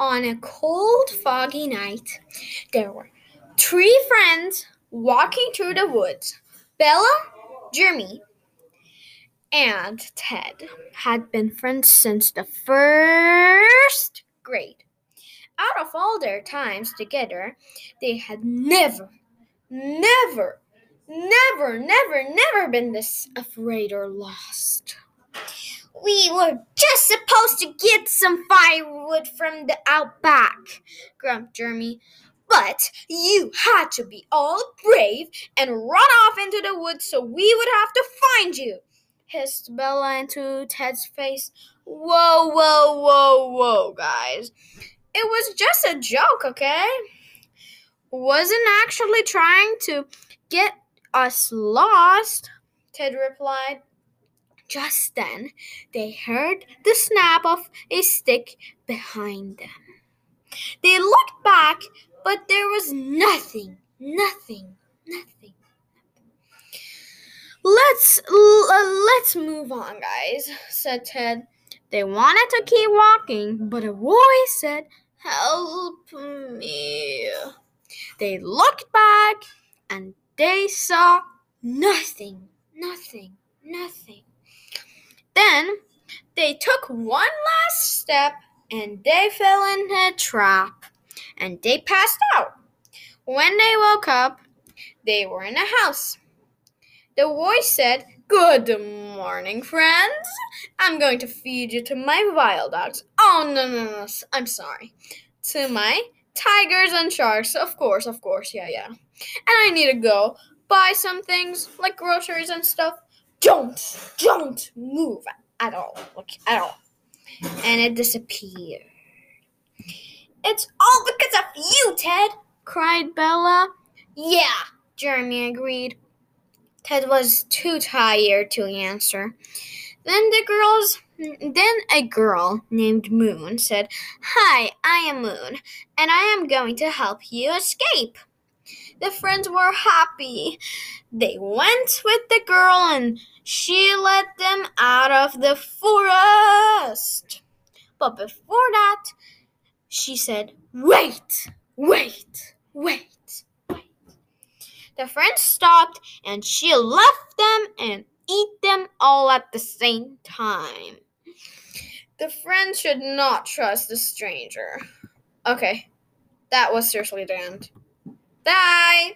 On a cold, foggy night, there were three friends walking through the woods. Bella, Jeremy, and Ted had been friends since the first grade. Out of all their times together, they had never, never, never, never, never been this afraid or lost. We were just supposed to get some firewood from the outback, grumped Jeremy. But you had to be all brave and run off into the woods so we would have to find you, hissed Bella into Ted's face. Whoa, whoa, whoa, whoa, guys. It was just a joke, okay? Wasn't actually trying to get us lost, Ted replied. Just then, they heard the snap of a stick behind them. They looked back, but there was nothing, nothing, nothing. Let's uh, let's move on, guys," said Ted. They wanted to keep walking, but a voice said, "Help me!" They looked back, and they saw nothing, nothing, nothing. Then they took one last step and they fell in a trap and they passed out. When they woke up, they were in a house. The voice said, Good morning, friends. I'm going to feed you to my wild dogs. Oh, no, no, no. I'm sorry. To my tigers and sharks. Of course, of course. Yeah, yeah. And I need to go buy some things like groceries and stuff. Don't, don't move at all. Look, at all. And it disappeared. It's all because of you, Ted, cried Bella. Yeah, Jeremy agreed. Ted was too tired to answer. Then the girls then a girl named Moon said, Hi, I am Moon, and I am going to help you escape. The friends were happy. They went with the girl and she led them out of the forest. But before that, she said, Wait, wait, wait, wait. The friends stopped and she left them and eat them all at the same time. The friends should not trust the stranger. Okay, that was seriously end. Bye!